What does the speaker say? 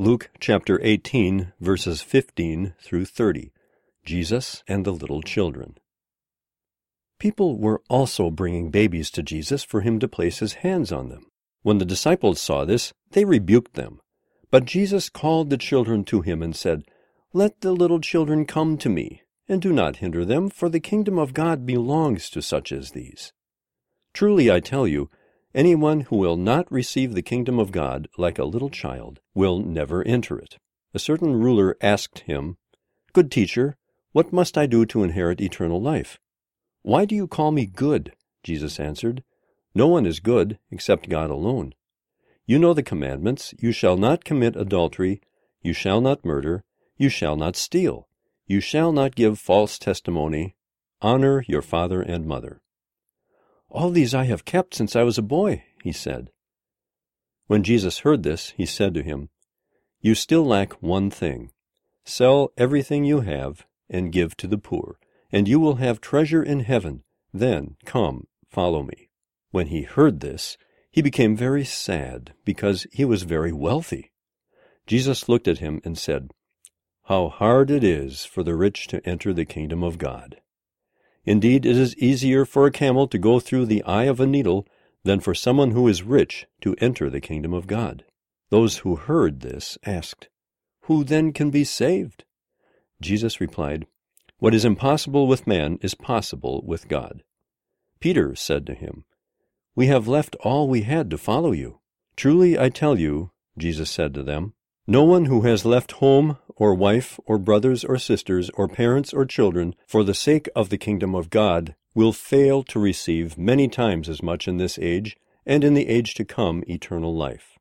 Luke chapter 18, verses 15 through 30. Jesus and the little children. People were also bringing babies to Jesus for him to place his hands on them. When the disciples saw this, they rebuked them. But Jesus called the children to him and said, Let the little children come to me, and do not hinder them, for the kingdom of God belongs to such as these. Truly I tell you, anyone who will not receive the kingdom of God like a little child will never enter it. A certain ruler asked him, Good teacher, what must I do to inherit eternal life? Why do you call me good? Jesus answered, No one is good except God alone. You know the commandments You shall not commit adultery, you shall not murder, you shall not steal, you shall not give false testimony, honor your father and mother. All these I have kept since I was a boy, he said. When Jesus heard this, he said to him, You still lack one thing. Sell everything you have and give to the poor, and you will have treasure in heaven. Then come, follow me. When he heard this, he became very sad, because he was very wealthy. Jesus looked at him and said, How hard it is for the rich to enter the kingdom of God. Indeed, it is easier for a camel to go through the eye of a needle than for someone who is rich to enter the kingdom of God. Those who heard this asked, Who then can be saved? Jesus replied, What is impossible with man is possible with God. Peter said to him, We have left all we had to follow you. Truly I tell you, Jesus said to them, no one who has left home, or wife, or brothers, or sisters, or parents, or children, for the sake of the kingdom of God, will fail to receive many times as much in this age, and in the age to come eternal life.